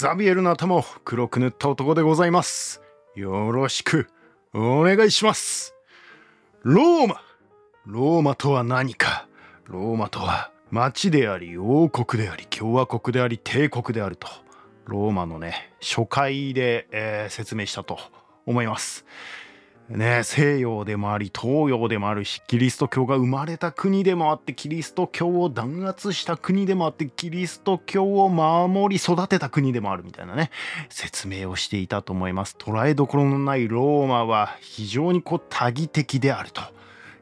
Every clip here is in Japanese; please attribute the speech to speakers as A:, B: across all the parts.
A: ザビエルの頭を黒く塗った男でございます。よろしくお願いします。ローマローマとは何かローマとは町であり王国であり共和国であり帝国であるとローマのね初回で、えー説明したと思います。ね、西洋でもあり東洋でもあるしキリスト教が生まれた国でもあってキリスト教を弾圧した国でもあってキリスト教を守り育てた国でもあるみたいなね説明をしていたと思います。捉えどころのないローマは非常にこう多義的であると。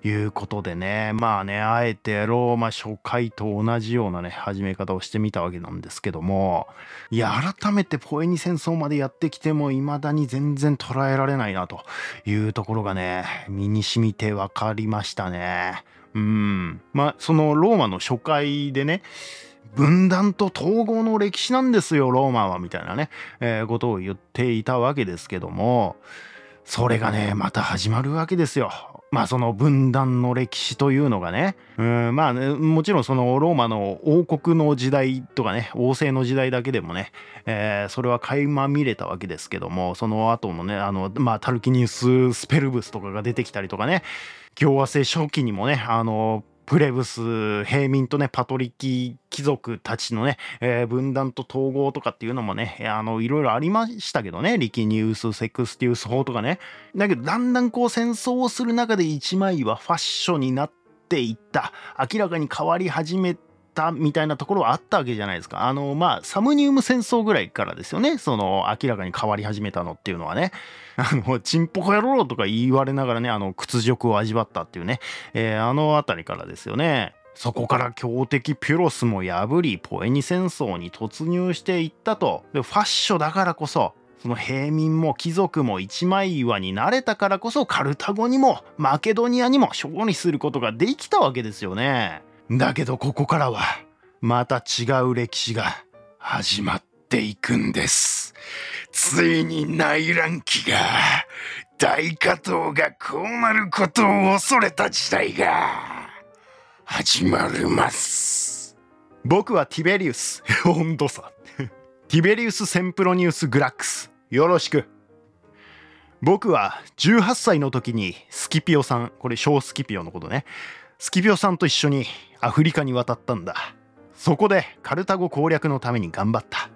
A: いうことでねまあねあえてローマ初回と同じようなね始め方をしてみたわけなんですけどもいや改めてポエニ戦争までやってきても未だに全然捉えられないなというところがね身に染みて分かりましたね。うんまあそのローマの初回でね分断と統合の歴史なんですよローマはみたいなね、えーことを言っていたわけですけどもそれがねまた始まるわけですよ。まあその分断の歴史というのがね。うんまあねもちろんそのローマの王国の時代とかね王政の時代だけでもね、えーそれは垣間見れたわけですけどもその後もねあの、まあ、タルキニウス・スペルブスとかが出てきたりとかね共和制初期にもねあのプレブス平民とねパトリキ貴族たちのね、えー分断と統合とかっていうのもねあのいろいろありましたけどねリキニウス・セクスティウス法とかね。だけどだんだんこう戦争をする中で一枚はファッションになっていった。明らかに変わり始めてたみたいなところはあったわけじゃないですか。あのまあサムニウム戦争ぐらいからですよね。その明らかに変わり始めたのっていうのはね。あのチンポコ野郎とか言われながらねあの屈辱を味わったっていうね、えーあの辺りからですよね。そこから強敵ピュロスも破りポエニ戦争に突入していったと。でファッショだからこそその平民も貴族も一枚岩になれたからこそカルタゴにもマケドニアにも勝利することができたわけですよね。だけどここからはまた違う歴史が始まっていくんです。ついに内乱期が大加藤がこうなることを恐れた時代が始まります。僕はティベリウス 温度差。ティベリウス・センプロニウス・グラックスよろしく。僕は18歳の時にスキピオさんこれ小スキピオのことね。スキビオさんと一緒にアフリカに渡ったんだ。そこでカルタゴ攻略のために頑張った。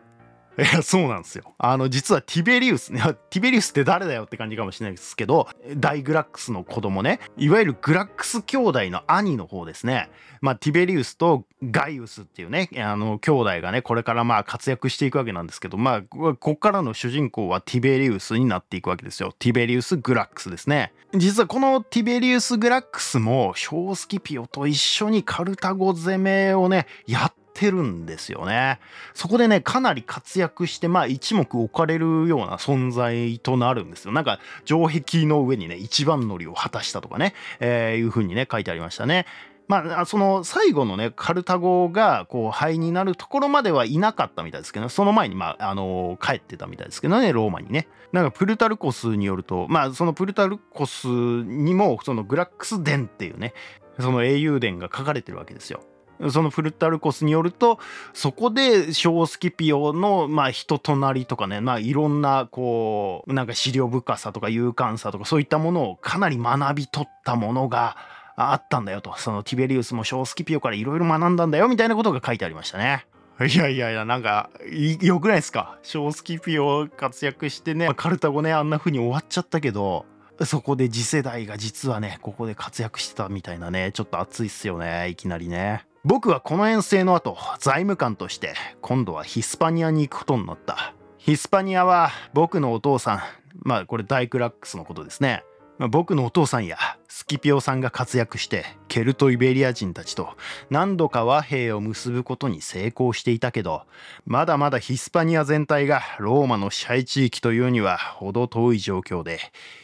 A: いやそうなんですよ。あの実はティベリウスね ティベリウスって誰だよって感じかもしれないですけど大グラックスの子供ね。いわゆるグラックス兄弟の兄の方ですね。まあティベリウスとガイウスっていうねあの兄弟がねこれからまあ活躍していくわけなんですけどまあここからの主人公はティベリウスになっていくわけですよ。ティベリウス・グラックスですね。実はこのティベリウス・グラックスもショースキピオと一緒にカルタゴ攻めをねやってるんですよね。そこでねかなり活躍してまあ一目置かれるような存在となるんですよ。なんか城壁の上にね一番乗りを果たしたとかね、えーいう風にね書いてありましたね。まあ、その最後のねカルタゴがこう灰になるところまではいなかったみたいですけどその前にまああの帰ってたみたいですけどねローマにね。なんかプルタルコスによるとまあそのプルタルコスにもそのグラックス伝っていうねその英雄伝が書かれてるわけですよ。そのプルタルコスによるとそこでショースキピオのまあ人となりとかねまあいろんなこうなんか資料深さとか勇敢さとかそういったものをかなり学び取ったものがあったんだよとそのティベリウスもショースキピオからいろいろ学んだんだよみたいなことが書いてありましたね。いやいやいやなんかよくないですか？ショースキピオ活躍してねカルタゴねあんな風に終わっちゃったけどそこで次世代が実はねここで活躍してたみたいなねちょっと熱いっすよねいきなりね。僕はこの遠征の後財務官として今度はヒスパニアに行くことになった。ヒスパニアは僕のお父さんまあこれ大グラックスのことですね。僕のお父さんやスキピオさんが活躍してケルト・イベリア人たちと何度か和平を結ぶことに成功していたけどまだまだヒスパニア全体がローマの支配地域というには程遠い状況で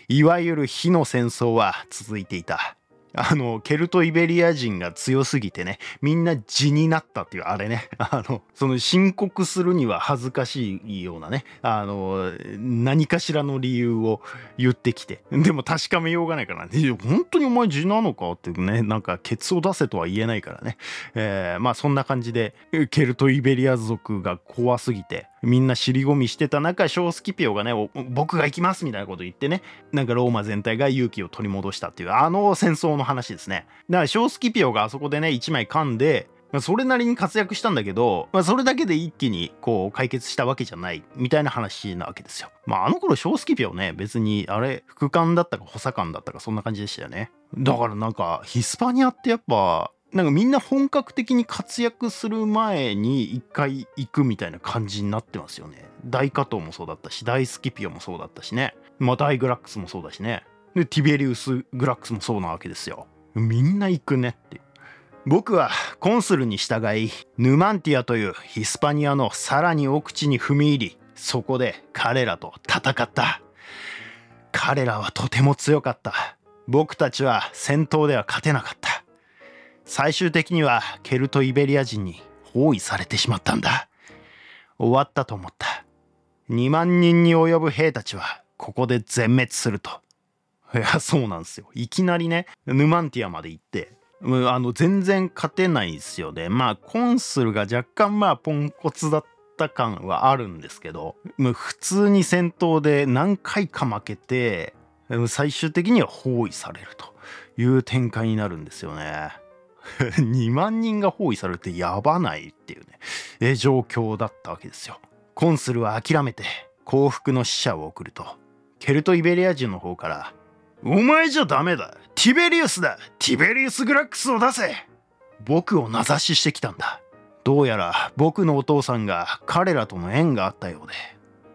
A: いわゆる火の戦争は続いていた。あのケルト・イベリア人が強すぎてねみんな地になったっていうあれね。あのその申告するには恥ずかしいようなねあの何かしらの理由を言ってきて。でも確かめようがないからね。本当にお前地なのかってねなんかケツを出せとは言えないからね、えーまあそんな感じでケルト・イベリア族が怖すぎてみんな尻込みしてた中小スキピオがね僕が行きますみたいなこと言ってねなんかローマ全体が勇気を取り戻したっていうあの戦争の話ですねだから小スキピオがあそこでね1枚噛んでそれなりに活躍したんだけど、まあ、それだけで一気にこう解決したわけじゃないみたいな話なわけですよ。まああの頃小スキピオね別にあれ副官だったか補佐官だったかそんな感じでしたよね。だからなんかヒスパニアってやっぱなんかみんな本格的に活躍する前に一回行くみたいな感じになってますよね。大加藤もそうだったし、大スキピオもそうだったしね。まあ大グラックスもそうだしね。で、ティベリウス・グラックスもそうなわけですよ。みんな行くねって。僕はコンスルに従い、ヌマンティアというヒスパニアのさらに奥地に踏み入り、そこで彼らと戦った。彼らはとても強かった。僕たちは戦闘では勝てなかった。最終的にはケルト・イベリア人に包囲されてしまったんだ。終わったと思った。2万人に及ぶ兵たちはここで全滅すると。いや、そうなんですよ。いきなりね、ヌマンティアまで行って、あの、全然勝てないですよね。まあ、コンスルが若干まあ、ポンコツだった感はあるんですけど、普通に戦闘で何回か負けて、最終的には包囲されるという展開になるんですよね。2万人が包囲されてやばないっていうね、え状況だったわけですよ。コンスルは諦めて幸福の使者を送ると、ケルト・イベリア人の方から、お前じゃダメだティベリウスだティベリウス・グラックスを出せ僕を名指ししてきたんだ。どうやら僕のお父さんが彼らとの縁があったようで、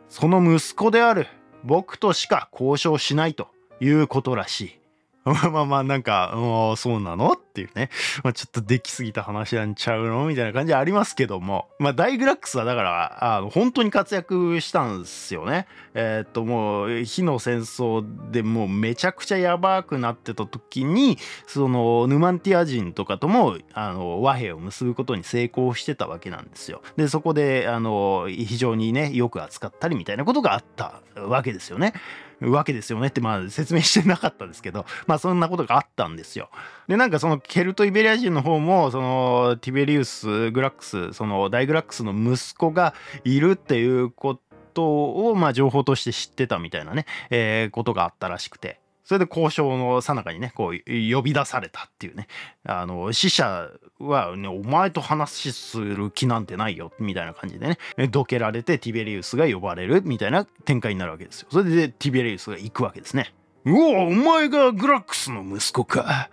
A: その息子である僕としか交渉しないということらしい。まあまあまあなんか、うん、そうなの？っていうね、まあ、ちょっとできすぎた話なんちゃうの？みたいな感じありますけども、まあダイグラックスはだから、あの本当に活躍したんですよね。えー、っともう火の戦争でもうめちゃくちゃやばくなってた時に、そのヌマンティア人とかともあの和平を結ぶことに成功してたわけなんですよ。で、そこであの非常にね、よく扱ったりみたいなことがあったわけですよね。わけですよねってまあ説明してなかったですけど まあそんなことがあったんですよ。でなんかそのケルト・イベリア人の方もそのティベリウス・グラックスその大グラックスの息子がいるっていうことをまあ情報として知ってたみたいなね、えー、ことがあったらしくてそれで交渉のさなかにね、こう呼び出されたっていうね、あの、死者はね、お前と話する気なんてないよ、みたいな感じでね、どけられてティベリウスが呼ばれるみたいな展開になるわけですよ。それでティベリウスが行くわけですね。うおお前がグラックスの息子か。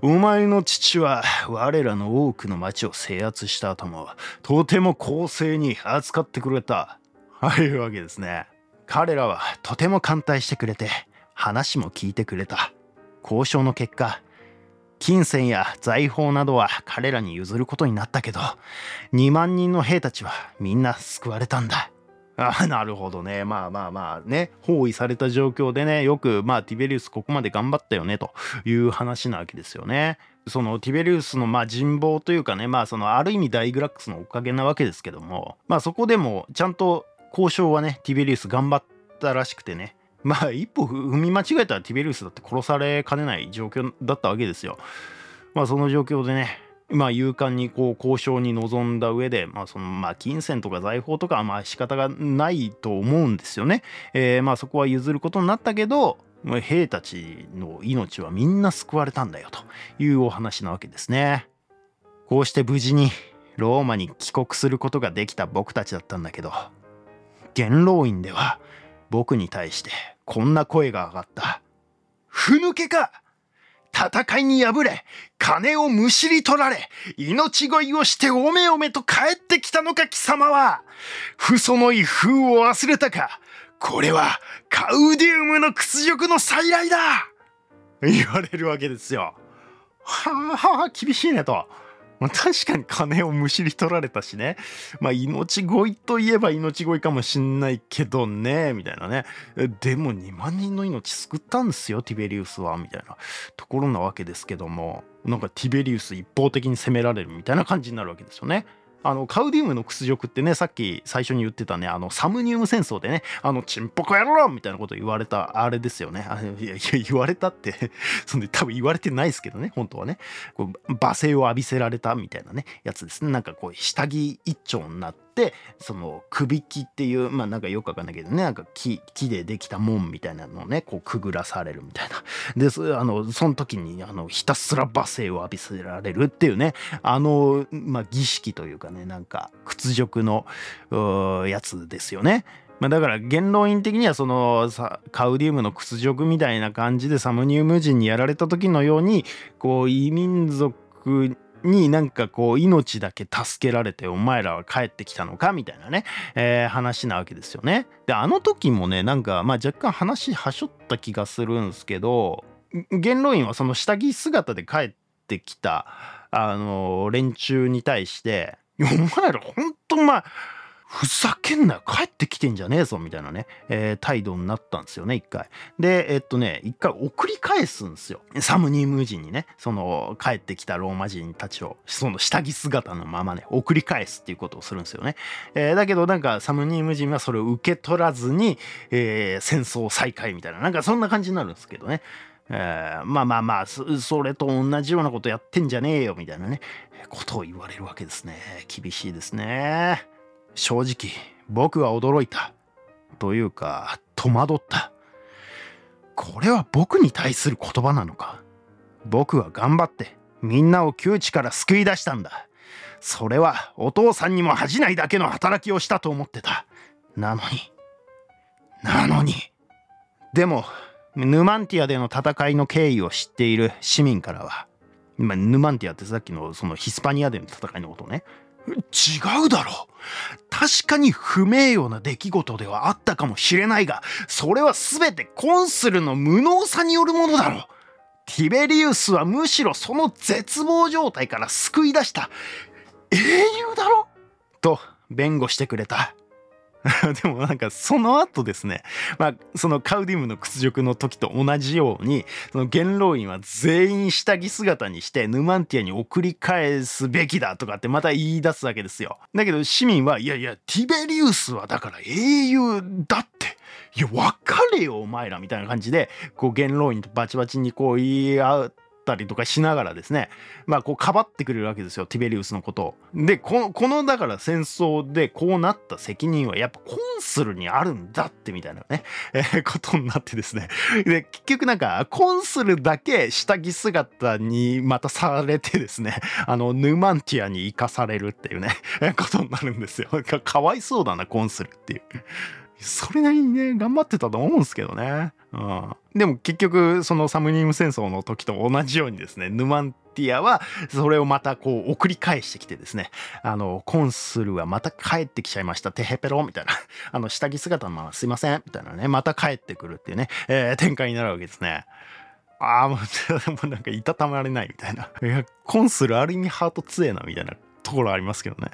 A: お前の父は我らの多くの町を制圧した後もとても公正に扱ってくれた。ああいうわけですね。彼らはとても歓待してくれて話も聞いてくれた。交渉の結果、金銭や財宝などは彼らに譲ることになったけど、2万人の兵たちはみんな救われたんだ。あなるほどね。まあまあまあね、包囲された状況でね、よくまあティベリウスここまで頑張ったよねという話なわけですよね。そのティベリウスのまあ人望というかね、まあそのある意味ダイグラックスのおかげなわけですけども、まあそこでもちゃんと交渉はね、ティベリウス頑張ったらしくてね、まあ一歩踏み間違えたらティベリウスだって殺されかねない状況だったわけですよ。まあその状況でねまあ勇敢にこう交渉に臨んだ上で、まあそのまあ金銭とか財宝とかはまあ仕方がないと思うんですよね。えー、まあそこは譲ることになったけど、兵たちの命はみんな救われたんだよというお話なわけですね。こうして無事にローマに帰国することができた僕たちだったんだけど、元老院では僕に対してこんな声が上がった。ふぬけか戦いに敗れ、金をむしり取られ、命乞いをしておめおめと帰ってきたのか貴様は。不祖の威風を忘れたか。これはカウディウムの屈辱の再来だ言われるわけですよ。はあはあ、厳しいねと。まあ、確かに金をむしり取られたしね。まあ、命乞いといえば命乞いかもしんないけどね、みたいなね。でも2万人の命救ったんですよ、ティベリウスは、みたいなところなわけですけども、なんかティベリウス一方的に責められるみたいな感じになるわけですよね。あのカウディウムの屈辱ってねさっき最初に言ってたねあのサムニウム戦争でねあのチンポコやろみたいなこと言われたあれですよね。あいやいや言われたって そんで多分言われてないですけどね本当はね。こう罵声を浴びせられたみたいなねやつですね。なんかこう下着一丁になってってその首木っていうまあなんかよくわかんないけどねなんか木木でできた門みたいなのをねこうくぐらされるみたいな であのその時にあのひたすら罵声を浴びせられるっていうねあの、まあ、儀式というかねなんか屈辱のやつですよね。まあ、だから言論院的にはそのカウディウムの屈辱みたいな感じでサムニウム人にやられた時のようにこう異民族になんかこう命だけ助けられてお前らは帰ってきたのかみたいなね、えー、話なわけですよね。であの時もねなんかまあ若干話はしょった気がするんですけど元老院はその下着姿で帰ってきたあの連中に対して「お前らほんとまあふざけんなよ。帰ってきてんじゃねえぞみたいなね、えー、態度になったんですよね一回。でえっとね一回送り返すんですよ。サムニーム人にね。その帰ってきたローマ人たちをその下着姿のままね送り返すっていうことをするんですよね、えー、だけどなんかサムニーム人はそれを受け取らずに、えー、戦争再開みたいな。なんかそんな感じになるんですけどね。えー、まあまあまあそれと同じようなことやってんじゃねえよみたいなね。ことを言われるわけですね。厳しいですね。正直僕は驚いた。というか戸惑った。これは僕に対する言葉なのか？僕は頑張ってみんなを窮地から救い出したんだ。それはお父さんにも恥じないだけの働きをしたと思ってた。なのになのに。でもヌマンティアでの戦いの経緯を知っている市民からは今ヌマンティアってさっきのそのヒスパニアでの戦いのことね。違うだろ。確かに不名誉な出来事ではあったかもしれないがそれは全てコンスルの無能さによるものだろ。うティベリウスはむしろその絶望状態から救い出した英雄だろ。と弁護してくれた。でもなんかその後ですね、まあ、そのカウディムの屈辱の時と同じようにその元老院は全員下着姿にしてヌマンティアに送り返すべきだとかってまた言い出すわけですよ。だけど市民はいやいやティベリウスはだから英雄だっていや分かれよお前らみたいな感じでこう元老院とバチバチにこう言い合ってたりとかしながらですねまあこうかばってくれるわけですよティベリウスのことを。でこのこのだから戦争でこうなった責任はやっぱコンスルにあるんだってみたいなね、えー、ことになってですねで結局なんかコンスルだけ下着姿にまたされてですねあのヌマンティアに生かされるっていうねことになるんですよ。かわいそうだなコンスルっていう。それなりにね頑張ってたと思うんですけどね。うん、でも結局そのサムニウム戦争の時と同じようにですねヌマンティアはそれをまたこう送り返してきてですねあのコンスルはまた帰ってきちゃいましたテヘペロみたいな あの下着姿のまますいませんみたいなねまた帰ってくるっていうね、えー、展開になるわけですね。ああ もうなんかいたたまれないみたいな。いやコンスルある意味ハート強えなみたいなところありますけどね。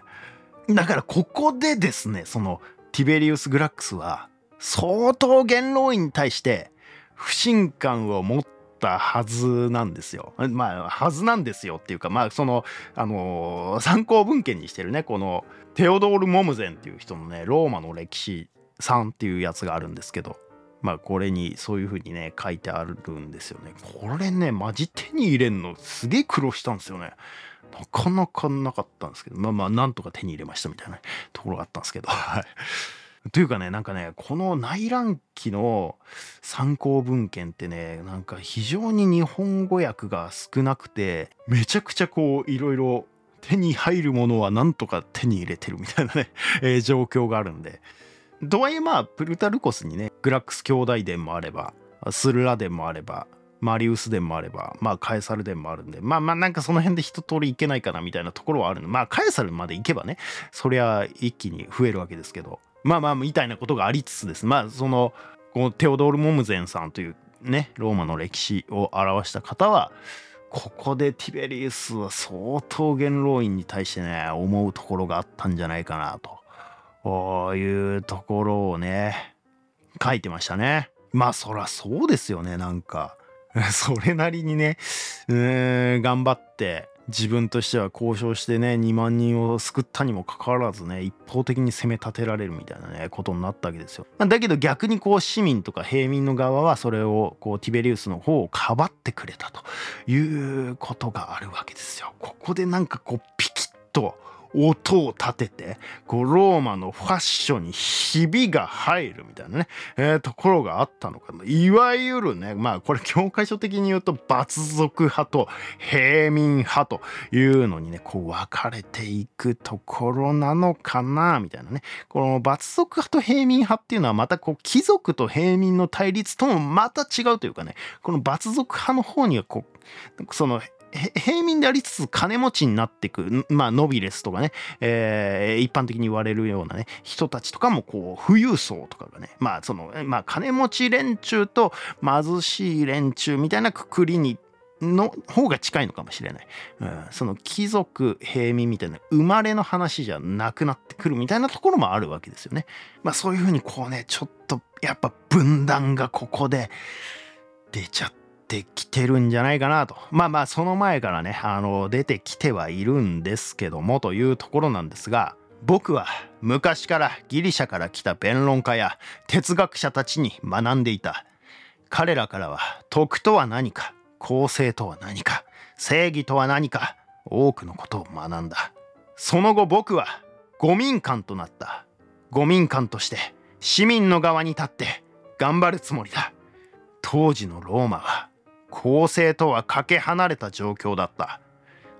A: だからここでですねそのティベリウス・グラックスは相当元老院に対して不信感を持ったはずなんですよ。まあはずなんですよっていうかまあそのあのー、参考文献にしてるねこのテオドール・モムゼンっていう人のねローマの歴史3っていうやつがあるんですけどまあこれにそういう風にね書いてあるんですよね。これねマジ手に入れんのすげえ苦労したんですよね。なかなかなかったんですけどまあまあなんとか手に入れましたみたいなところがあったんですけど。はいというかねなんかねこの内覧記の参考文献ってねなんか非常に日本語訳が少なくてめちゃくちゃこういろいろ手に入るものはなんとか手に入れてるみたいなね、えー、状況があるんで。とはいえまあプルタルコスにねグラックス兄弟伝もあればスルラ伝もあればマリウス伝もあればまあカエサル伝もあるんでまあまあなんかその辺で一通りいけないかなみたいなところはあるのまあカエサルまで行けばねそりゃ一気に増えるわけですけどまあまあみたいなことがありつつですまあそのこのテオドール・モムゼンさんというねローマの歴史を表した方はここでティベリウスは相当元老院に対してね思うところがあったんじゃないかなというところをね書いてましたね。まあそらそうですよねなんか それなりにねうん頑張って自分としては交渉してね2万人を救ったにもかかわらずね一方的に攻め立てられるみたいなねことになったわけですよ。だけど逆にこう市民とか平民の側はそれをこうティベリウスの方をかばってくれたということがあるわけですよ。ここでなんかこうピキッと音を立ててこうローマのファッションにひびが入るみたいなね、えー、ところがあったのかな。いわゆるねまあこれ教科書的に言うと罰族派と平民派というのにねこう分かれていくところなのかなみたいなね。この罰族派と平民派っていうのはまたこう貴族と平民の対立ともまた違うというかねこの罰族派の方にはこうその平民でありつつ金持ちになっていく、まあ、ノビレスとかね、えー、一般的に言われるようなね、人たちとかも、こう、富裕層とかがね、まあ、その、まあ、金持ち連中と貧しい連中みたいなくくりにの方が近いのかもしれない、うん、その貴族平民みたいな生まれの話じゃなくなってくるみたいなところもあるわけですよね。まあそういうふうにこうねちょっとやっぱ分断がここで出ちゃって。てきてるんじゃないかなと。まあまあその前からね、あの出てきてはいるんですけどもというところなんですが、僕は昔からギリシャから来た弁論家や哲学者たちに学んでいた。彼らからは徳とは何か、公正とは何か、正義とは何か、多くのことを学んだ。その後僕は五民官となった。五民官として市民の側に立って頑張るつもりだ。当時のローマは公正とはかけ離れた状況だった。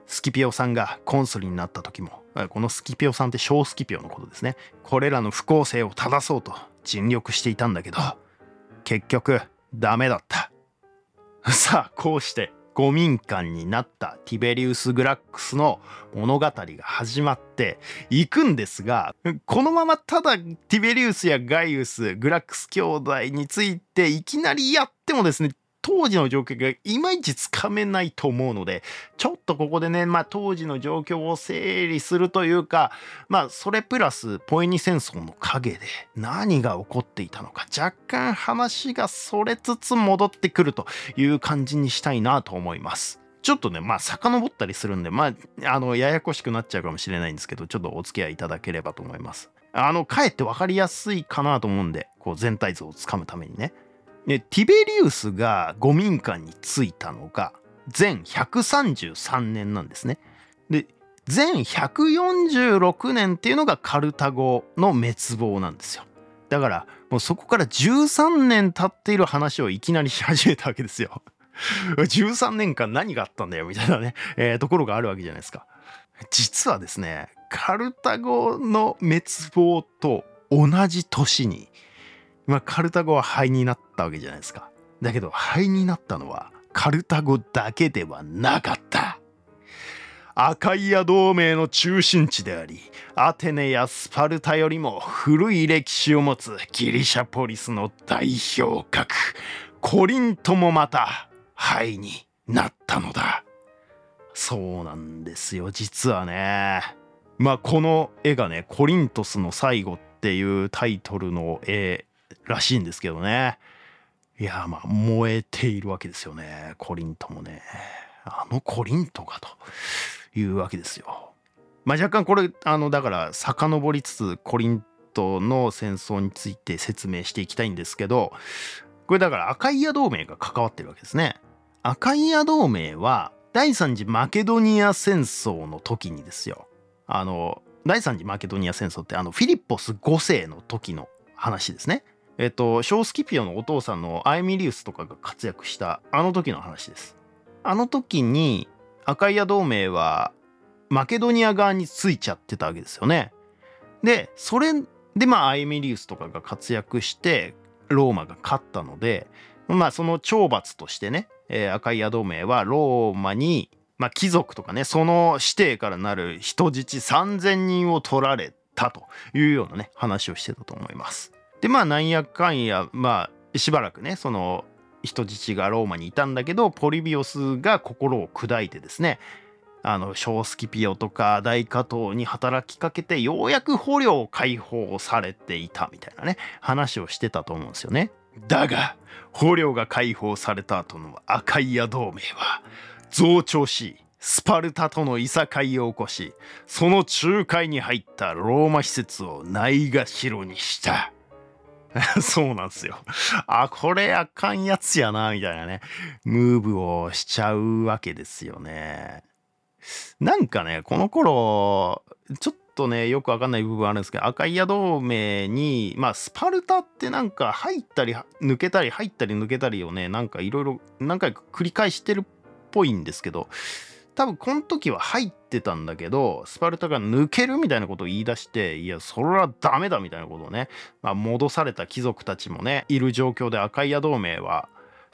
A: スキピオさんがコンスルになった時もこのスキピオさんって小スキピオのことですね。これらの不公正を正そうと尽力していたんだけど結局ダメだった。さあこうして五民間になったティベリウス・グラックスの物語が始まっていくんですがこのままただティベリウスやガイウスグラックス兄弟についていきなりやってもですね当時の状況がいまいちつかめないと思うので、ちょっとここでね、まあ当時の状況を整理するというか、まあそれプラスポエニ戦争の陰で何が起こっていたのか、若干話がそれつつ戻ってくるという感じにしたいなと思います。ちょっとね、まあ、遡ったりするんで、まあ、あの、ややこしくなっちゃうかもしれないんですけど、ちょっとお付き合いいただければと思います。あの、かえって分かりやすいかなと思うんで、こう、全体像をつかむためにね。ティベリウスが五民間に着いたのが全133年なんですね。で全146年っていうのがカルタゴの滅亡なんですよ。だからもうそこから13年経っている話をいきなりし始めたわけですよ。13年間何があったんだよみたいなね、えー、ところがあるわけじゃないですか。実はですねカルタゴの滅亡と同じ年にまあ、カルタゴは灰になったわけじゃないですか。だけど灰になったのはカルタゴだけではなかった。アカイア同盟の中心地であり、アテネやスパルタよりも古い歴史を持つギリシャポリスの代表格、コリントもまた灰になったのだ。そうなんですよ、実はね。まあこの絵がね、コリントスの最後っていうタイトルの絵らしいんですけどね。いや、まあ、燃えているわけですよね。コリントもね。あのコリントがというわけですよ。まあ、若干これ、あの、だから、遡りつつ、コリントの戦争について説明していきたいんですけど、これだからアカイア同盟が関わってるわけですね。アカイア同盟は、第三次マケドニア戦争の時にですよ。あの、第三次マケドニア戦争って、あの、フィリッポス5世の時の話ですね。えっと、ショースキピオのお父さんのアイミリウスとかが活躍したあの時の話です。あの時にアカイア同盟はマケドニア側についちゃってたわけですよね。で、それでまあアイミリウスとかが活躍してローマが勝ったので、まあその懲罰としてね、えー、アカイア同盟はローマに、まあ、貴族とかね、その指定からなる人質3000人を取られたというようなね、話をしてたと思います。でまあなんやかんやまあしばらくねその人質がローマにいたんだけどポリビオスが心を砕いてですねあの小スキピオとか大加藤に働きかけてようやく捕虜を解放されていたみたいなね話をしてたと思うんですよね。だが捕虜が解放された後のアカイア同盟は増長しスパルタとのいさかいを起こしその仲介に入ったローマ施設をないがしろにした。そうなんですよ。あ、これあかんやつやな、みたいなね、ムーブをしちゃうわけですよね。なんかねこの頃ちょっとねよくわかんない部分あるんですけど赤い矢同盟にまあスパルタってなんか入ったり抜けたり入ったり抜けたりをねなんかいろいろ何回か繰り返してるっぽいんですけど多分この時は入ってたんだけどスパルタが抜けるみたいなことを言い出していやそれはダメだみたいなことをね、まあ、戻された貴族たちもねいる状況で赤い矢同盟は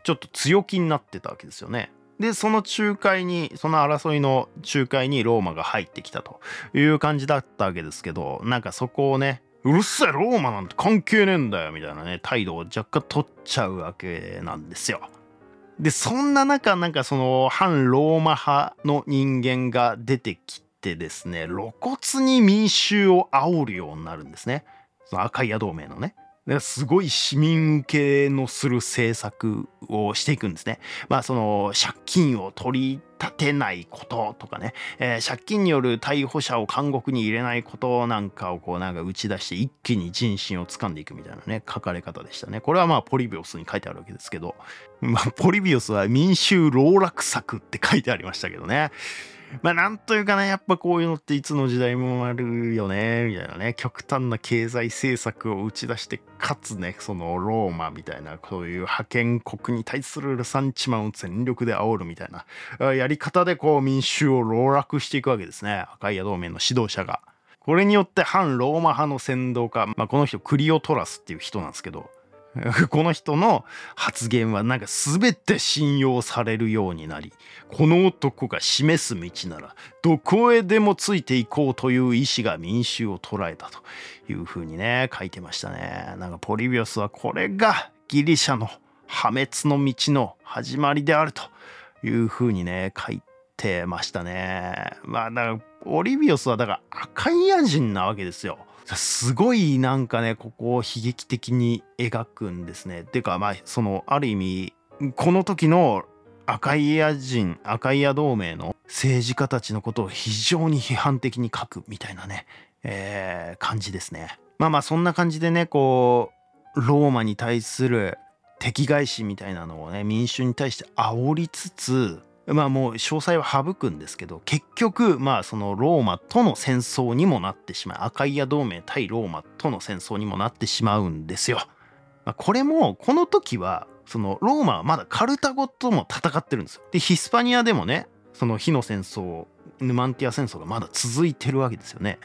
A: ちょっと強気になってたわけですよね。でその仲介にその争いの仲介にローマが入ってきたという感じだったわけですけどなんかそこをねうるせえローマなんて関係ねえんだよみたいなね態度を若干取っちゃうわけなんですよ。でそんな中なんかその反ローマ派の人間が出てきてですね露骨に民衆を煽るようになるんですね。その赤い野同盟のね。すごい市民受けのする政策をしていくんですね。まあその借金を取り立てないこととかね、えー、借金による逮捕者を監獄に入れないことなんかをこうなんか打ち出して一気に人心をつかんでいくみたいなね書かれ方でしたね。これはまあポリビオスに書いてあるわけですけど、まあポリビオスは民衆籠絡策って書いてありましたけどね。まあなんというかね、やっぱこういうのっていつの時代もあるよね、みたいなね、極端な経済政策を打ち出して、かつね、そのローマみたいな、こういう覇権国に対するルサンチマンを全力で煽るみたいな、やり方でこう民衆を籠絡していくわけですね、赤い矢同盟の指導者が。これによって反ローマ派の先導家、まあ、この人クリオトラスっていう人なんですけど、この人の発言はなんか全て信用されるようになりこの男が示す道ならどこへでもついていこうという意志が民衆を捉えたというふうにね書いてましたね。なんかポリビオスはこれがギリシャの破滅の道の始まりであるというふうにね書いてましたね。まあだからオリビオスはだから赤いヤ人なわけですよ。すごいなんかねここを悲劇的に描くんですね。っていうかまあそのある意味この時の赤い矢人赤い矢同盟の政治家たちのことを非常に批判的に書くみたいなね、えー、感じですね。まあまあそんな感じでねこうローマに対する敵返しみたいなのをね民衆に対して煽りつつまあもう詳細は省くんですけど結局まあそのローマとの戦争にもなってしまうアカイア同盟対ローマとの戦争にもなってしまうんですよ。まあ、これもこの時はそのローマはまだカルタゴとも戦ってるんですよ。でヒスパニアでもねその火の戦争ヌマンティア戦争がまだ続いてるわけですよね。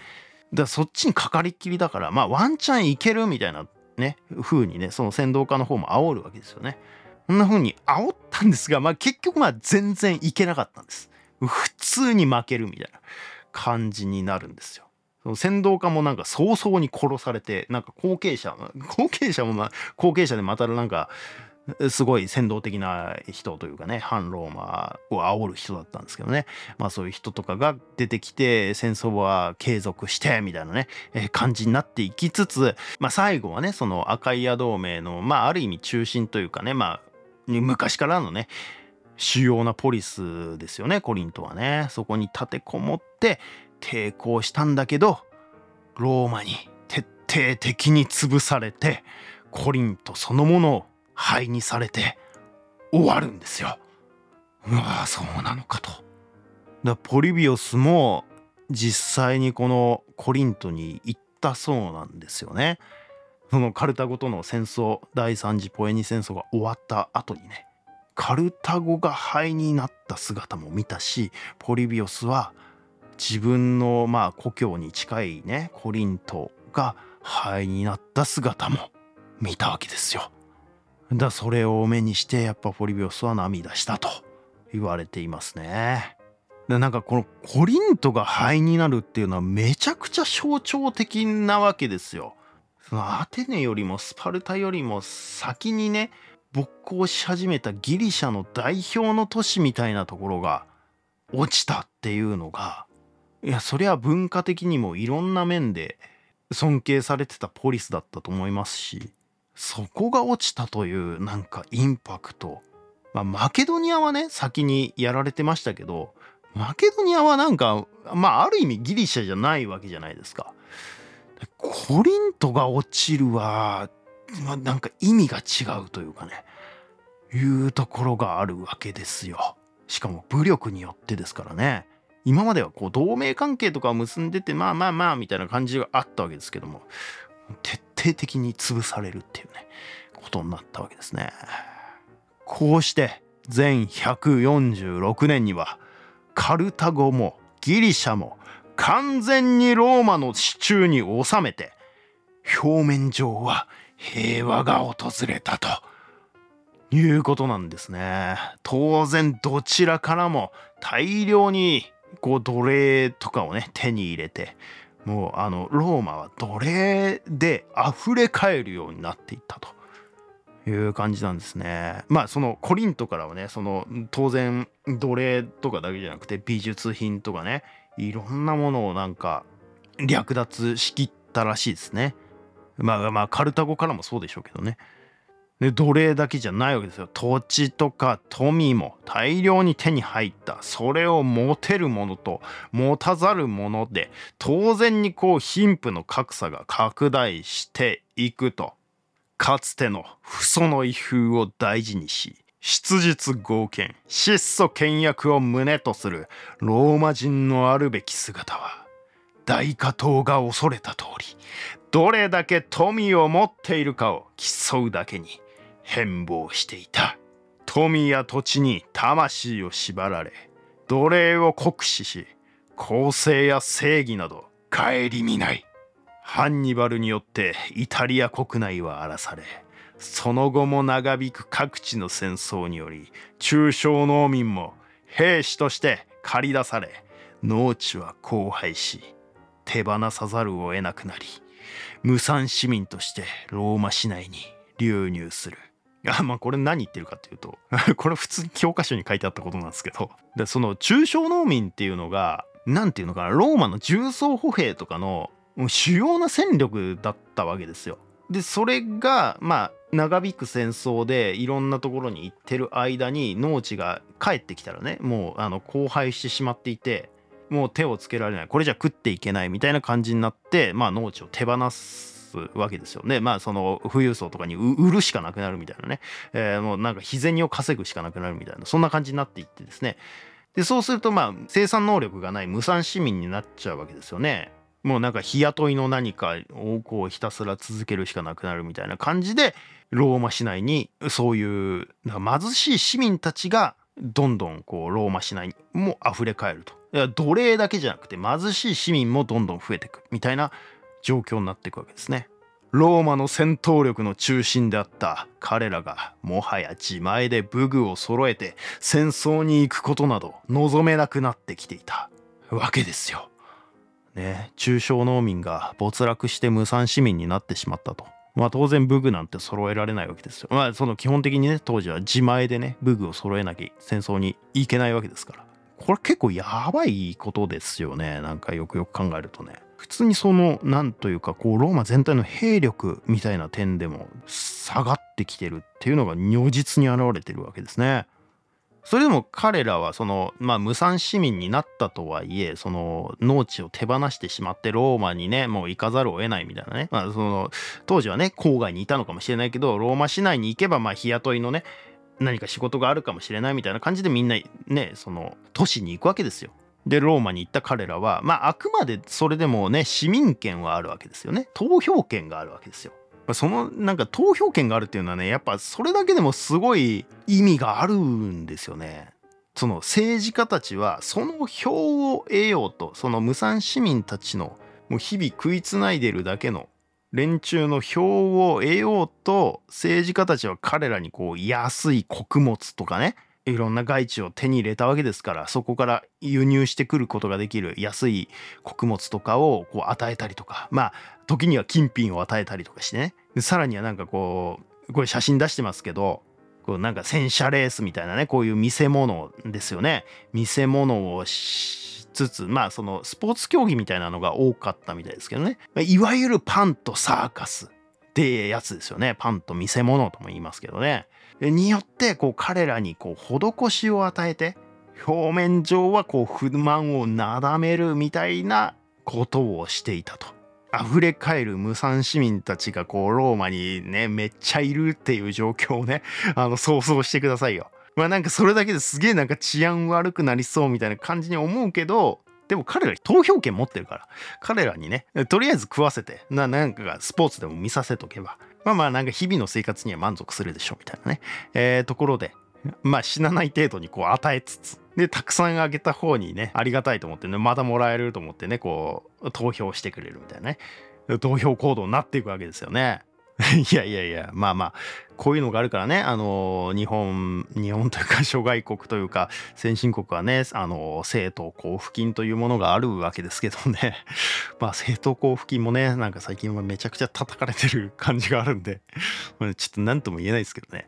A: だからそっちにかかりっきりだからまあワンチャンいけるみたいなね風にねその先導家の方も煽るわけですよね。こんな風に煽ったんですが、まあ結局まあ全然いけなかったんです。普通に負けるみたいな感じになるんですよ。その先導家もなんか早々に殺されて、なんか後継者、後継者もまあ後継者でまたなんか、すごい先導的な人というかね反ローマを煽る人だったんですけどねまあそういう人とかが出てきて戦争は継続してみたいなね、え感じになっていきつつ、まあ、最後はねその赤い矢同盟のまあある意味中心というかねまあ昔からのね主要なポリスですよねコリントはねそこに立てこもって抵抗したんだけどローマに徹底的に潰されてコリントそのものを灰にされて終わるんですよ。うわそうなのかと。だポリビオスも実際にこのコリントに行ったそうなんですよね。そのカルタゴとの戦争第3次ポエニ戦争が終わった後にねカルタゴが灰になった姿も見たしポリビオスは自分のまあ故郷に近いねコリントが灰になった姿も見たわけですよ。だそれを目にしてやっぱポリビオスは涙したと言われていますね。でなんかこのコリントが灰になるっていうのはめちゃくちゃ象徴的なわけですよ。そのアテネよりもスパルタよりも先にね勃興し始めたギリシャの代表の都市みたいなところが落ちたっていうのがいやそりゃ文化的にもいろんな面で尊敬されてたポリスだったと思いますしそこが落ちたというなんかインパクトまあマケドニアはね先にやられてましたけどマケドニアはなんかまあある意味ギリシャじゃないわけじゃないですか。コリントが落ちるは、ま、なんか意味が違うというかねいうところがあるわけですよ。しかも武力によってですからね今まではこう同盟関係とかを結んでてまあまあまあみたいな感じがあったわけですけども徹底的に潰されるっていうねことになったわけですね。こうして全146年にはカルタゴもギリシャも完全にローマの支柱に収めて表面上は平和が訪れたということなんですね。当然どちらからも大量にこう奴隷とかをね手に入れてもうあのローマは奴隷で溢れ返るようになっていったという感じなんですね。まあそのコリントからはねその当然奴隷とかだけじゃなくて美術品とかねいろんなものをなんか略奪しきったらしいですね。まあまあカルタゴからもそうでしょうけどね。で奴隷だけじゃないわけですよ土地とか富も大量に手に入ったそれを持てるものと持たざるもので当然にこう貧富の格差が拡大していくとかつての父祖の威風を大事にし質実剛健質素倹約を胸とするローマ人のあるべき姿は大加藤が恐れた通りどれだけ富を持っているかを競うだけに変貌していた。富や土地に魂を縛られ奴隷を酷使し公正や正義など顧みない。ハンニバルによってイタリア国内は荒らされその後も長引く各地の戦争により中小農民も兵士として駆り出され農地は荒廃し手放さざるを得なくなり無産市民としてローマ市内に流入するあまあこれ何言ってるかっていうと これ普通に教科書に書いてあったことなんですけどでその中小農民っていうのが何ていうのかなローマの重装歩兵とかの主要な戦力だったわけですよ。でそれがまあ長引く戦争でいろんなところに行ってる間に農地が帰ってきたらねもうあの荒廃してしまっていてもう手をつけられない。これじゃ食っていけないみたいな感じになってまあ農地を手放すわけですよね。まあその富裕層とかに売るしかなくなるみたいなね、えー、もうなんか日銭を稼ぐしかなくなるみたいな。そんな感じになっていってですね。でそうするとまあ生産能力がない無産市民になっちゃうわけですよね。もうなんか日雇いの何かをこうひたすら続けるしかなくなるみたいな感じでローマ市内にそういう貧しい市民たちがどんどんこうローマ市内にも溢れ返ると奴隷だけじゃなくて貧しい市民もどんどん増えていくみたいな状況になっていくわけですね。ローマの戦闘力の中心であった彼らがもはや自前で武具を揃えて戦争に行くことなど望めなくなってきていたわけですよ。ね、中小農民が没落して無産市民になってしまったと。まあ当然武具なんて揃えられないわけですよ。まあその基本的にね当時は自前でね武具を揃えなきゃ戦争に行けないわけですから。これ結構やばいことですよね。なんかよくよく考えるとね。普通にそのなんというかこうローマ全体の兵力みたいな点でも下がってきてるっていうのが如実に現れてるわけですね。それでも彼らはその、まあ、無産市民になったとはいえその農地を手放してしまってローマにねもう行かざるを得ないみたいなね、まあ、その当時はね郊外にいたのかもしれないけどローマ市内に行けばまあ日雇いのね何か仕事があるかもしれないみたいな感じでみんなねその都市に行くわけですよ。でローマに行った彼らはまああくまでそれでもね市民権はあるわけですよね投票権があるわけですよ。そのなんか投票権があるっていうのはねやっぱそれだけでもすごい意味があるんですよね。その政治家たちはその票を得ようとその無産市民たちのもう日々食いつないでるだけの連中の票を得ようと政治家たちは彼らにこう安い穀物とかねいろんな外地を手に入れたわけですからそこから輸入してくることができる安い穀物とかをこう与えたりとかまあ時には金品を与えたりとかしてね。さらにはなんかこうこれ写真出してますけどこうなんか戦車レースみたいなねこういう見せ物ですよね。見せ物をしつつまあそのスポーツ競技みたいなのが多かったみたいですけどね。いわゆるパンとサーカスってやつですよね。パンと見せ物とも言いますけどね。によってこう彼らにこう施しを与えて表面上はこう不満をなだめるみたいなことをしていたと。溢れ返る無産市民たちがこうローマにねめっちゃいるっていう状況をね あの想像してくださいよ。まあなんかそれだけですげえなんか治安悪くなりそうみたいな感じに思うけどでも彼ら投票権持ってるから彼らにねとりあえず食わせてななんかスポーツでも見させとけばまあまあなんか日々の生活には満足するでしょうみたいなね、えー、ところでまあ死なない程度にこう与えつつでたくさんあげた方にねありがたいと思ってねまたもらえると思ってねこう投票してくれるみたいなね投票行動になっていくわけですよね。いやいやいやまあまあこういうのがあるからね。あの日本日本というか諸外国というか先進国はねあの政党交付金というものがあるわけですけどね。まあ政党交付金もねなんか最近はめちゃくちゃ叩かれてる感じがあるんで。ちょっと何とも言えないですけどね。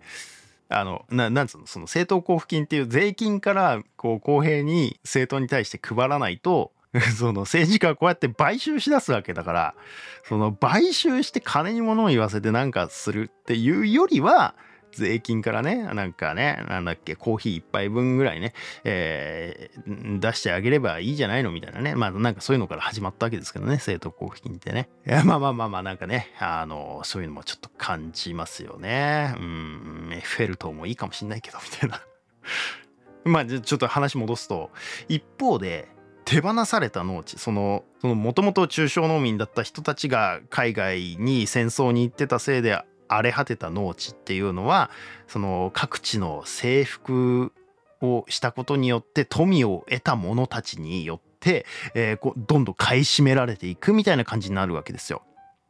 A: あのななんつうの？その政党交付金っていう税金からこう公平に政党に対して配らないと その政治家はこうやって買収しだすわけだからその買収して金に物を言わせてなんかするっていうよりは税金からねなんかねなんだっけコーヒー1杯分ぐらいね、えー、出してあげればいいじゃないのみたいなね。まあなんかそういうのから始まったわけですけどね政党交付金ってね。いやまあまあまあまあなんかねあのそういうのもちょっと感じますよね。うんエッフェル塔もいいかもしんないけどみたいな。まあちょっと話戻すと一方で手放された農地そのもともと中小農民だった人たちが海外に戦争に行ってたせいで荒れ果てた農地っていうのはその各地の征服をしたことによって富を得た者たちによって、えー、こうどんどん買い占められていくみたいな感じになるわけですよ。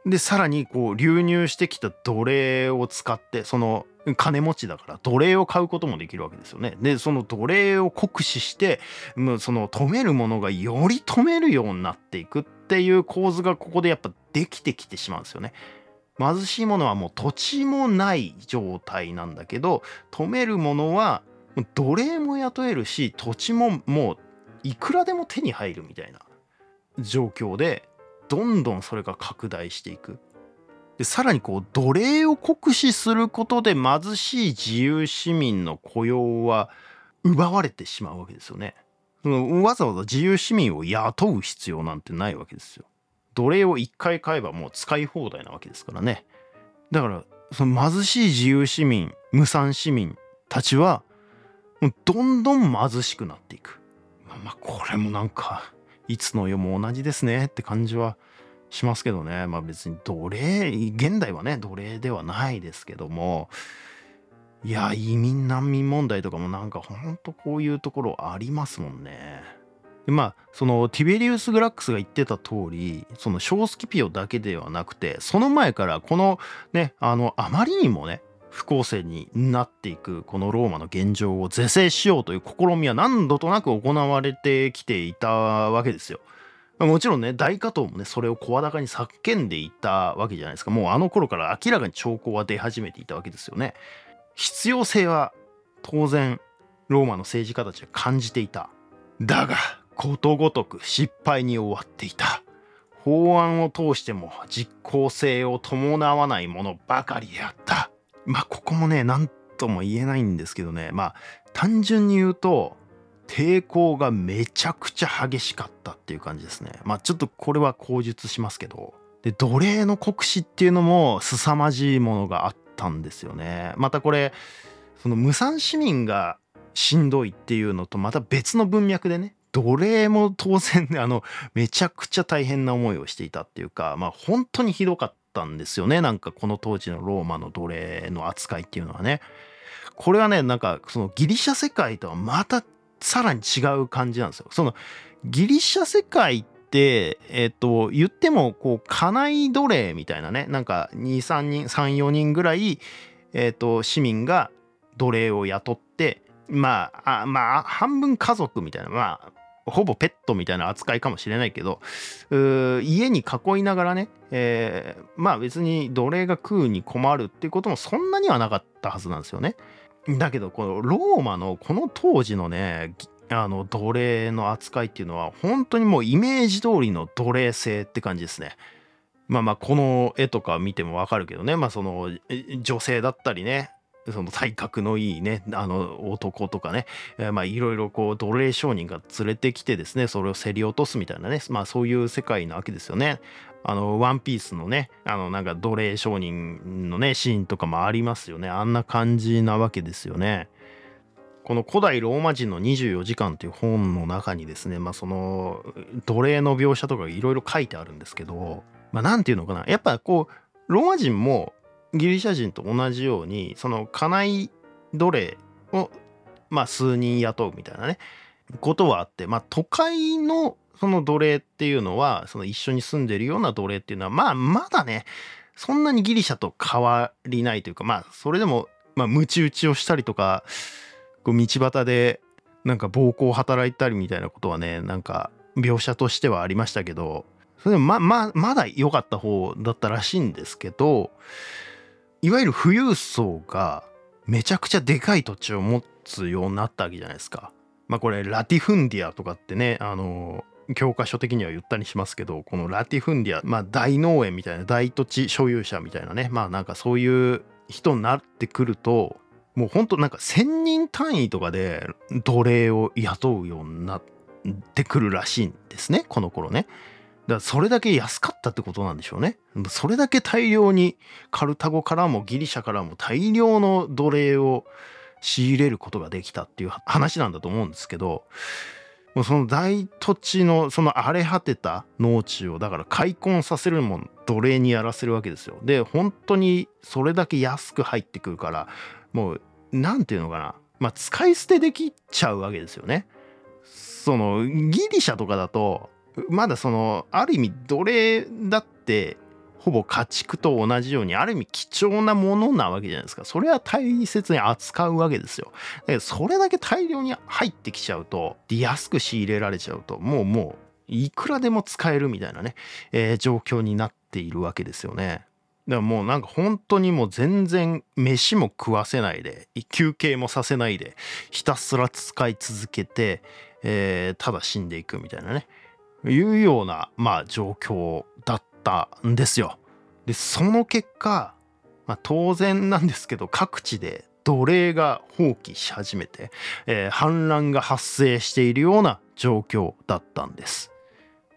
A: でさらにこう流入してきた奴隷を使ってその金持ちだから奴隷を買うこともできるわけですよね。でその奴隷を酷使してもうその止めるものがより止めるようになっていくっていう構図がここでやっぱできてきてしまうんですよね。貧しいものはもう土地もない状態なんだけど止めるものは奴隷も雇えるし土地ももういくらでも手に入るみたいな状況でどんどんそれが拡大していく。でさらにこう奴隷を酷使することで貧しい自由市民の雇用は奪われてしまうわけですよね。わざわざ自由市民を雇う必要なんてないわけですよ。奴隷を1回買えばもう使い放題なわけですからね。だからその貧しい自由市民無産市民たちはどんどん貧しくなっていく。まあ、まあこれもなんかいつの世も同じですねって感じはしますけどねまあ別に奴隷現代はね奴隷ではないですけどもいや移民難民問題とかもなんかほんとこういうところありますもんね。でまあそのティベリウス・グラックスが言ってた通りそのショースキピオだけではなくてその前からこのねあのあまりにもね不公正になっていくこのローマの現状を是正しようという試みは何度となく行われてきていたわけですよ。もちろんね大加藤もねそれを声高に叫んでいたわけじゃないですかもうあの頃から明らかに兆候は出始めていたわけですよね。必要性は当然ローマの政治家たちは感じていた。だがことごとく失敗に終わっていた。法案を通しても実効性を伴わないものばかりであった。まあここもね何とも言えないんですけどねまあ単純に言うと抵抗がめちゃくちゃ激しかったっていう感じですね。まあちょっとこれは口述しますけど。で奴隷の国史っていうのも凄まじいものがあったんですよね。またこれその無産市民がしんどいっていうのとまた別の文脈でね奴隷も当然ねあのめちゃくちゃ大変な思いをしていたっていうかまあ本当にひどかったんですよねなんかこの当時のローマの奴隷の扱いっていうのはね。これはねなんかそのギリシャ世界とはまたさらに違う感じなんですよ。そのギリシャ世界ってえっ、と言ってもこう家内奴隷みたいなねなんか23人34人ぐらい、えっと市民が奴隷を雇ってまあまあ半分家族みたいなまあほぼペットみたいな扱いかもしれないけど家に囲いながらね、えー、まあ別に奴隷が食うに困るっていうこともそんなにはなかったはずなんですよね。だけどこのローマのこの当時のねあの奴隷の扱いっていうのは本当にもうイメージ通りの奴隷性って感じですね。まあまあこの絵とか見てもわかるけどねまあその女性だったりねその体格のいいねあの男とかね、まあいろいろこう奴隷商人が連れてきてですねそれを競り落とすみたいなねまあそういう世界なわけですよね。あのワンピースのねあのなんか奴隷商人のねシーンとかもありますよねあんな感じなわけですよね。この古代ローマ人の24時間っていう本の中にですね、まあ、その奴隷の描写とかいろいろ書いてあるんですけど、まあ、なんていうのかなやっぱこうローマ人もギリシャ人と同じようにその家内奴隷をまあ数人雇うみたいなねことはあってまあ都会のその奴隷っていうのはその一緒に住んでるような奴隷っていうのはまあまだねそんなにギリシャと変わりないというかまあそれでもまあムチ打ちをしたりとかこう道端でなんか暴行を働いたりみたいなことはねなんか描写としてはありましたけどそれでもまままだ良かった方だったらしいんですけどいわゆる富裕層がめちゃくちゃでかい土地を持つようになったわけじゃないですか。まあこれラティフンディアとかってねあの教科書的には言ったりしますけどこのラティフンディア、まあ、大農園みたいな大土地所有者みたいなねまあなんかそういう人になってくるともうほんとなんか1,000人単位とかで奴隷を雇うようになってくるらしいんですねこの頃ね。だからそれだけ安かったってことなんでしょうね。それだけ大量にカルタゴからもギリシャからも大量の奴隷を仕入れることができたっていう話なんだと思うんですけどもうその大土地のその荒れ果てた農地をだから開墾させるもん奴隷にやらせるわけですよ。で本当にそれだけ安く入ってくるからもう何て言うのかなまあ使い捨てできちゃうわけですよね。そのギリシャとかだとまだそのある意味奴隷だってほぼ家畜と同じようにある意味貴重なものなわけじゃないですか。それは大切に扱うわけですよ。だけどそれだけ大量に入ってきちゃうと安く仕入れられちゃうともうもういくらでも使えるみたいなね、えー、状況になっているわけですよね。だからもうなんか本当にもう全然飯も食わせないで休憩もさせないでひたすら使い続けて、えー、ただ死んでいくみたいなね。いうような、まあ、状況だったんですよ。でその結果、まあ、当然なんですけど各地で奴隷が放棄し始めて、えー、反乱が発生しているような状況だったんです。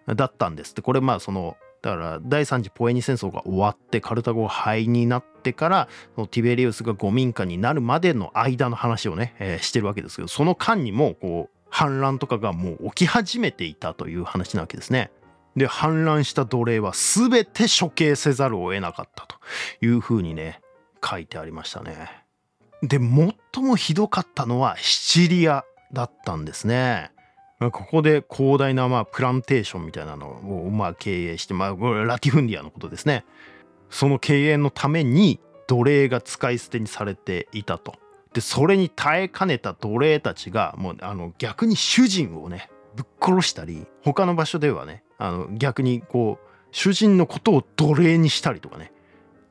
A: だったんです。でこれまあそのだから第三次ポエニ戦争が終わってカルタゴが灰になってからティベリウスがゴミンカになるまでの間の話をね、えー、してるわけですけどその間にもこう反乱とかがもう起き始めていたという話なわけですね。で反乱した奴隷は全て処刑せざるを得なかったというふうにね書いてありましたね。で最もひどかったのはシチリアだったんですね。ここで広大なまあプランテーションみたいなのをまあ経営して、まあ、ラティフンディアのことですね。その経営のために奴隷が使い捨てにされていたと。でそれに耐えかねた奴隷たちがもうあの逆に主人をねぶっ殺したり他の場所ではねあの逆にこう主人のことを奴隷にしたりとかね。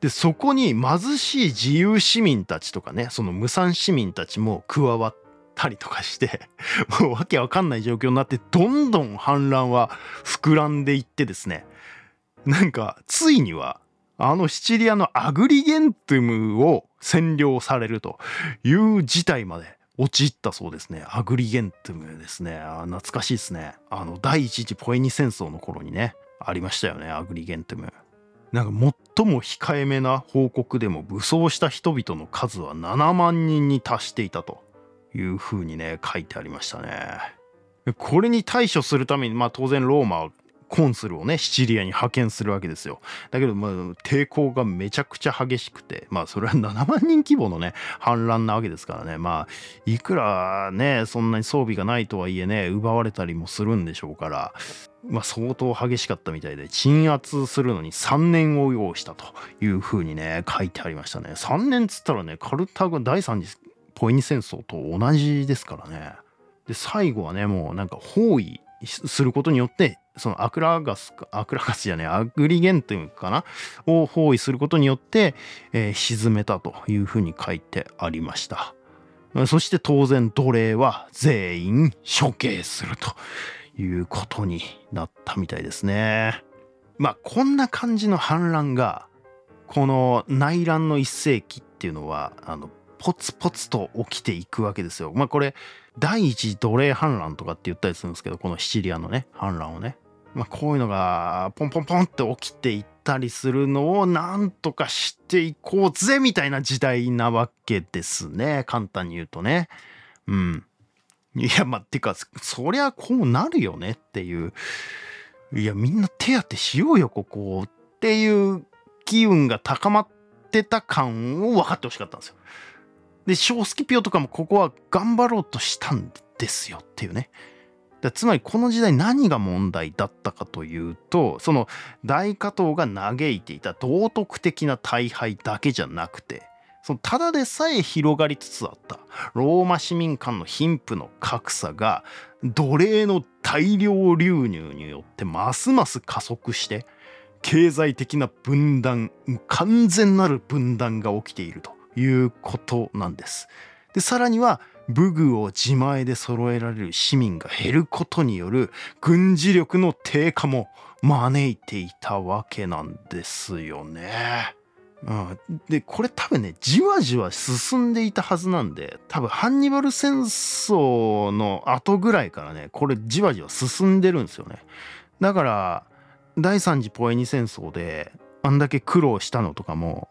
A: でそこに貧しい自由市民たちとかねその無産市民たちも加わったりとかして もうわけわかんない状況になってどんどん反乱は膨らんでいってですね。なんかついにはあのシチリアのアグリゲントゥムを占領されるという事態まで陥ったそうですね。アグリゲントムですねあ。懐かしいですね。あの、第一次ポエニ戦争の頃にね、ありましたよね、アグリゲントム。なんか最も控えめな報告でも武装した人々の数は7万人に達していたというふうにね、書いてありましたね。これに対処するために、まあ当然ローマコンスルをねシチリアに派遣するわけですよ。だけどまあ抵抗がめちゃくちゃ激しくてまあそれは7万人規模のね反乱なわけですからね。まあいくらねそんなに装備がないとはいえね奪われたりもするんでしょうからまあ、相当激しかったみたいで鎮圧するのに3年を要したというふうにね書いてありましたね。3年っつったらねカルタゴ第3次ポエニ戦争と同じですからね。で最後はねもうなんか包囲することによってそのアクラガスかアクラガスじゃねアグリゲントかな？を包囲することによって、えー、沈めたというふうに書いてありました。そして当然奴隷は全員処刑するということになったみたいですね。まあこんな感じの反乱がこの内乱の一世紀っていうのはあのポツポツと起きていくわけですよまあこれ第一次奴隷反乱とかって言ったりするんですけどこのシチリアのね反乱をねまあ、こういうのがポンポンポンって起きていったりするのをなんとかしていこうぜみたいな時代なわけですね簡単に言うとね。うん。いや、まあ、てか、そりゃこうなるよねっていう。いや、みんな手当てしようよ、ここ。っていう機運が高まってた感を分かってほしかったんですよ。で、小スキピオとかもここは頑張ろうとしたんですよっていうね。つまりこの時代何が問題だったかというとその大加藤が嘆いていた道徳的な大敗だけじゃなくてそのただでさえ広がりつつあったローマ市民間の貧富の格差が奴隷の大量流入によってますます加速して経済的な分断完全なる分断が起きているということなんです。でさらには武具を自前で揃えられる市民が減ることによる軍事力の低下も招いていたわけなんですよね。うん、でこれ多分ねじわじわ進んでいたはずなんで多分ハンニバル戦争の後ぐらいからねこれじわじわ進んでるんですよね。だから第三次ポエニ戦争であんだけ苦労したのとかも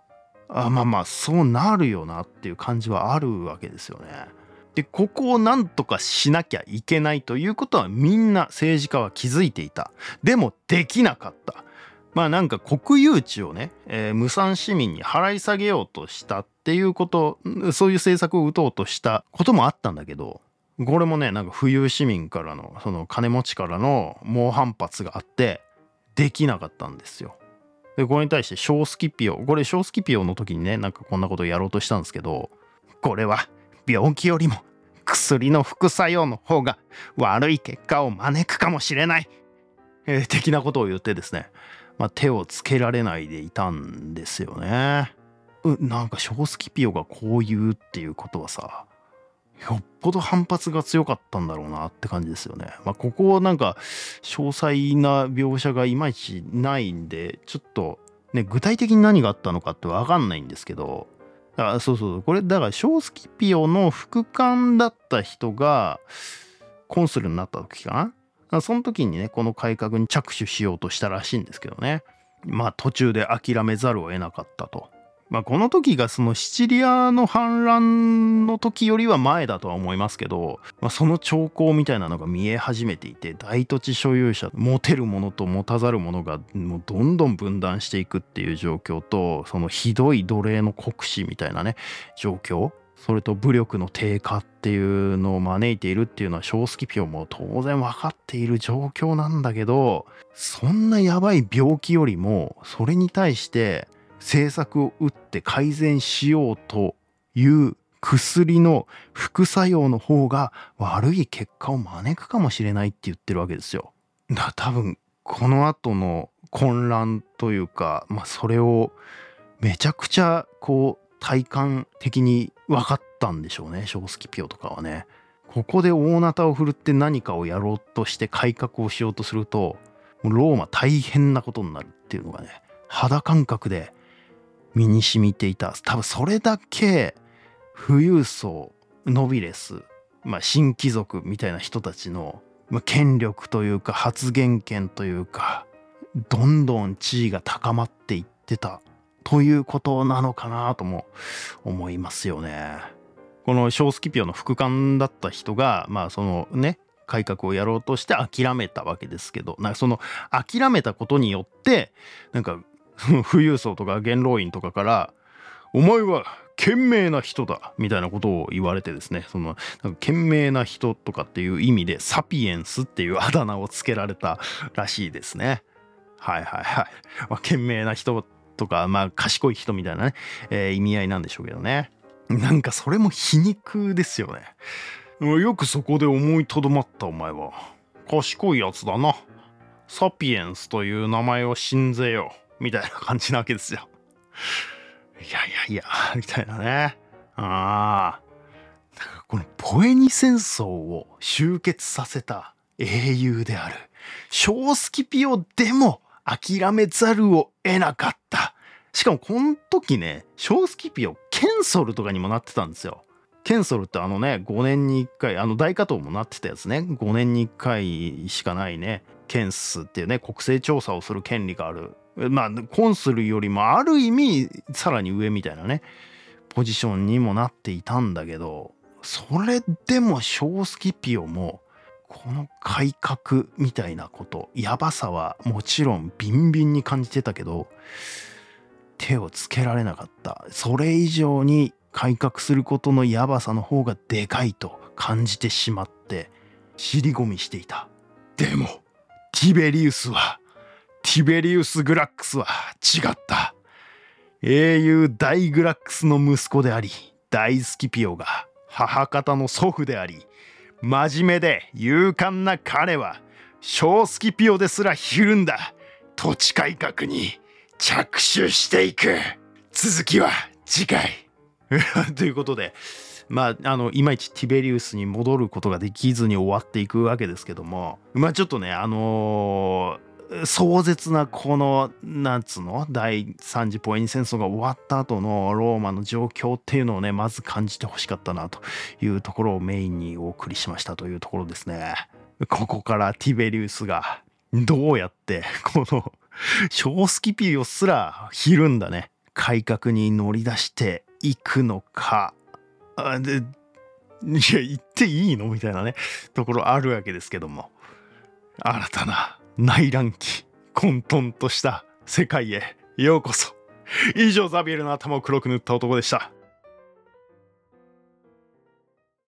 A: あまあまあそうなるよなっていう感じはあるわけですよね。でここをなんとかしなきゃいけないということはみんな政治家は気づいていたでもできなかったまあなんか国有地をね、えー、無産市民に払い下げようとしたっていうことそういう政策を打とうとしたこともあったんだけどこれもねなんか富裕市民からのその金持ちからの猛反発があってできなかったんですよ。でこれに対して小スキピオこれ小スキピオの時にねなんかこんなことをやろうとしたんですけどこれは病気よりも薬の副作用の方が悪い結果を招くかもしれない、えー、的なことを言ってですね、まあ、手をつけられないでいたんですよね。うなんか小スキピオがこう言うっていうことはさよっぽど反発が強かったんだろうなって感じですよね。まあ、ここはなんか詳細な描写がいまいちないんでちょっとね具体的に何があったのかって分かんないんですけどだからそうそうこれだからショースキピオの副官だった人がコンスルになった時かなその時にねこの改革に着手しようとしたらしいんですけどねまあ途中で諦めざるを得なかったと。まあ、この時がそのシチリアの反乱の時よりは前だとは思いますけど、まあ、その兆候みたいなのが見え始めていて大土地所有者持てるものと持たざるものがもうどんどん分断していくっていう状況とそのひどい奴隷の酷使みたいなね状況。それと武力の低下っていうのを招いているっていうのは小スキピオも当然分かっている状況なんだけどそんなやばい病気よりもそれに対して政策を打って改善しようという薬の副作用の方が悪い結果を招くかもしれないって言ってるわけですよ。だ多分この後の混乱というか、まあ、それをめちゃくちゃこう体感的に分かったんでしょうねショースキピオとかはね。ここで大なたを振るって何かをやろうとして改革をしようとするとローマ大変なことになるっていうのがね肌感覚で身に染みていた多分それだけ富裕層ノビレス、まあ、新貴族みたいな人たちの、権力というか発言権というかどんどん地位が高まっていってたということなのかなとも思いますよね。このショースキピオの副官だった人がまあそのね改革をやろうとして諦めたわけですけどなんかその諦めたことによってなんか 富裕層とか元老院とかから「お前は賢明な人だ」みたいなことを言われてですねそのなんか賢明な人とかっていう意味でサピエンスっていうあだ名をつけられたらしいですね。はいはいはい。まあ、賢明な人とか、まあ、賢い人みたいなね、えー、意味合いなんでしょうけどね。なんかそれも皮肉ですよね。よくそこで思いとどまったお前は。賢いやつだな。サピエンスという名前を信ぜよ。みたいな感じなわけですよ。いやいやいや、みたいなね。ああ。このポエニ戦争を終結させた英雄であるショースキピオでも諦めざるを得なかった。しかもこの時ね、ショースキピオ、ケンソルとかにもなってたんですよ。ケンソルってあのね、5年に1回、あの大加藤もなってたやつね、5年に1回しかないね、ケンスっていうね、国勢調査をする権利があるまあコンスルよりもある意味さらに上みたいなねポジションにもなっていたんだけどそれでも小スキピオもこの改革みたいなことやばさはもちろんビンビンに感じてたけど手をつけられなかった。それ以上に改革することのやばさの方がでかいと感じてしまって尻込みしていた。でもティベリウスはティベリウス・グラックスは違った。英雄大グラックスの息子であり大スキピオが母方の祖父であり真面目で勇敢な彼は小スキピオですらひるんだ。土地改革に着手していく。続きは次回。ということでまああのいまいちティベリウスに戻ることができずに終わっていくわけですけどもまあちょっとねあのー壮絶なこのなんつうの？第三次ポエニ戦争が終わった後のローマの状況っていうのをねまず感じてほしかったなというところをメインにお送りしましたというところですね。ここからティベリウスがどうやってこの小スキピオすらひるんだね。改革に乗り出していくのか。でいや言っていいの？みたいなねところあるわけですけども。新たな内乱期混沌とした世界へようこそ。以上ザビエルの頭を黒く塗った男でした。